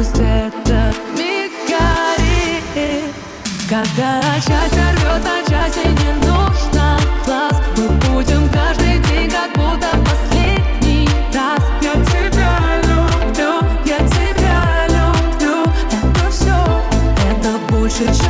пусть этот миг горит. Когда часть рвет, а части не нужно глаз Мы будем каждый день как будто последний раз. Я тебя люблю, я тебя люблю. Это все, это больше, чем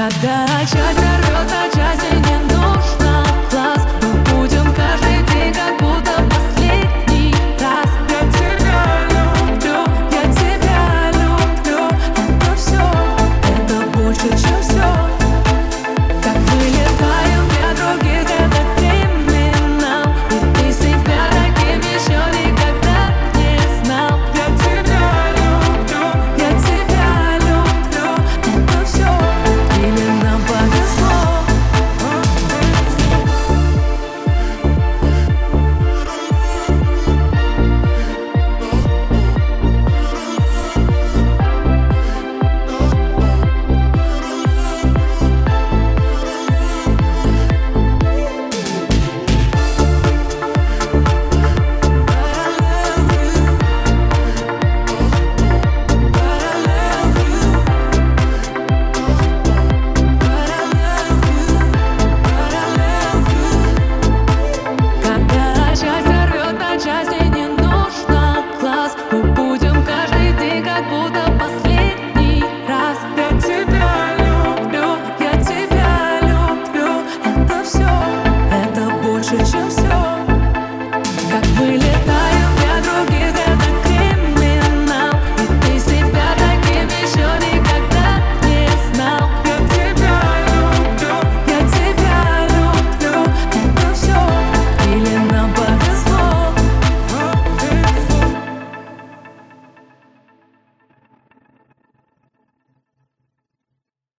Когда часть рвет, а части не